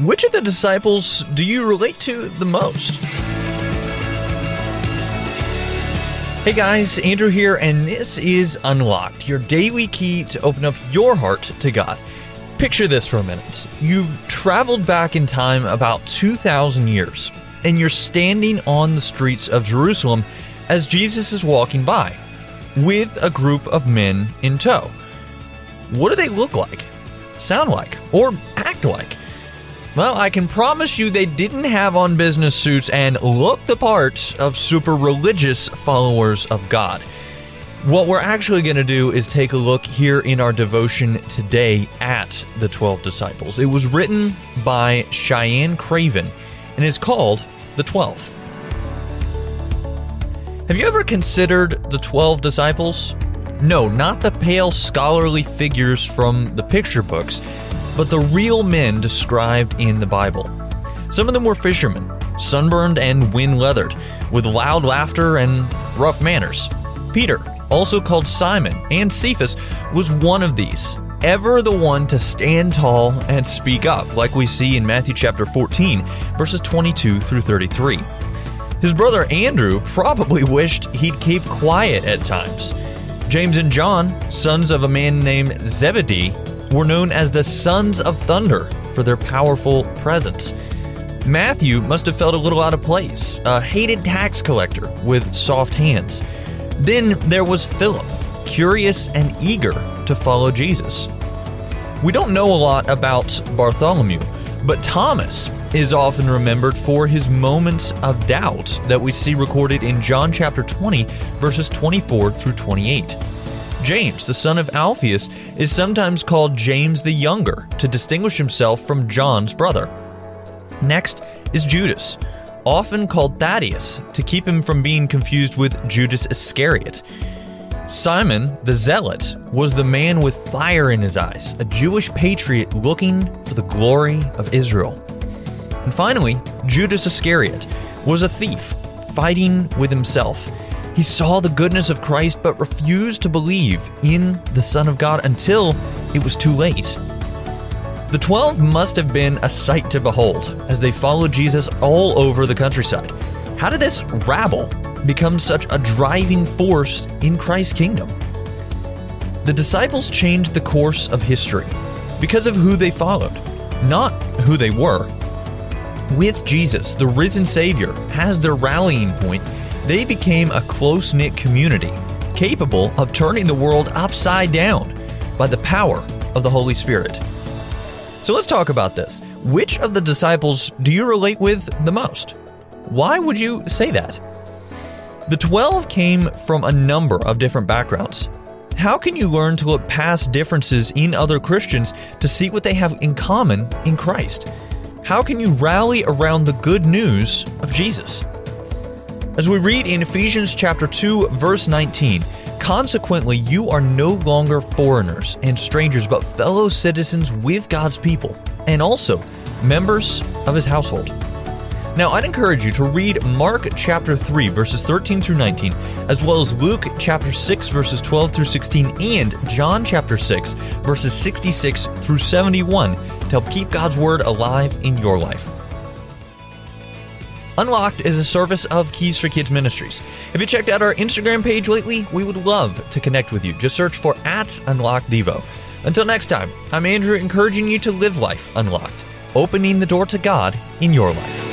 Which of the disciples do you relate to the most? Hey guys, Andrew here, and this is Unlocked, your daily key to open up your heart to God. Picture this for a minute. You've traveled back in time about 2,000 years, and you're standing on the streets of Jerusalem as Jesus is walking by with a group of men in tow. What do they look like, sound like, or act like? Well, I can promise you they didn't have on business suits and look the part of super religious followers of God. What we're actually going to do is take a look here in our devotion today at the 12 disciples. It was written by Cheyenne Craven and is called The 12. Have you ever considered the 12 disciples? No, not the pale scholarly figures from the picture books but the real men described in the Bible. Some of them were fishermen, sunburned and wind leathered, with loud laughter and rough manners. Peter, also called Simon, and Cephas was one of these, ever the one to stand tall and speak up, like we see in Matthew chapter 14, verses 22 through 33. His brother Andrew probably wished he'd keep quiet at times. James and John, sons of a man named Zebedee, were known as the Sons of Thunder for their powerful presence. Matthew must have felt a little out of place, a hated tax collector with soft hands. Then there was Philip, curious and eager to follow Jesus. We don't know a lot about Bartholomew, but Thomas is often remembered for his moments of doubt that we see recorded in John chapter 20, verses 24 through 28. James, the son of Alphaeus, is sometimes called James the Younger to distinguish himself from John's brother. Next is Judas, often called Thaddeus to keep him from being confused with Judas Iscariot. Simon the Zealot was the man with fire in his eyes, a Jewish patriot looking for the glory of Israel. And finally, Judas Iscariot was a thief fighting with himself. He saw the goodness of Christ but refused to believe in the Son of God until it was too late. The twelve must have been a sight to behold as they followed Jesus all over the countryside. How did this rabble become such a driving force in Christ's kingdom? The disciples changed the course of history because of who they followed, not who they were. With Jesus, the risen Savior has their rallying point they became a close knit community capable of turning the world upside down by the power of the Holy Spirit. So let's talk about this. Which of the disciples do you relate with the most? Why would you say that? The 12 came from a number of different backgrounds. How can you learn to look past differences in other Christians to see what they have in common in Christ? How can you rally around the good news of Jesus? As we read in Ephesians chapter 2 verse 19, consequently you are no longer foreigners and strangers but fellow citizens with God's people and also members of his household. Now, I'd encourage you to read Mark chapter 3, verses 13 through 19, as well as Luke chapter 6, verses 12 through 16, and John chapter 6, verses 66 through 71 to help keep God's word alive in your life. Unlocked is a service of Keys for Kids Ministries. If you checked out our Instagram page lately, we would love to connect with you. Just search for at Unlocked Devo. Until next time, I'm Andrew, encouraging you to live life unlocked, opening the door to God in your life.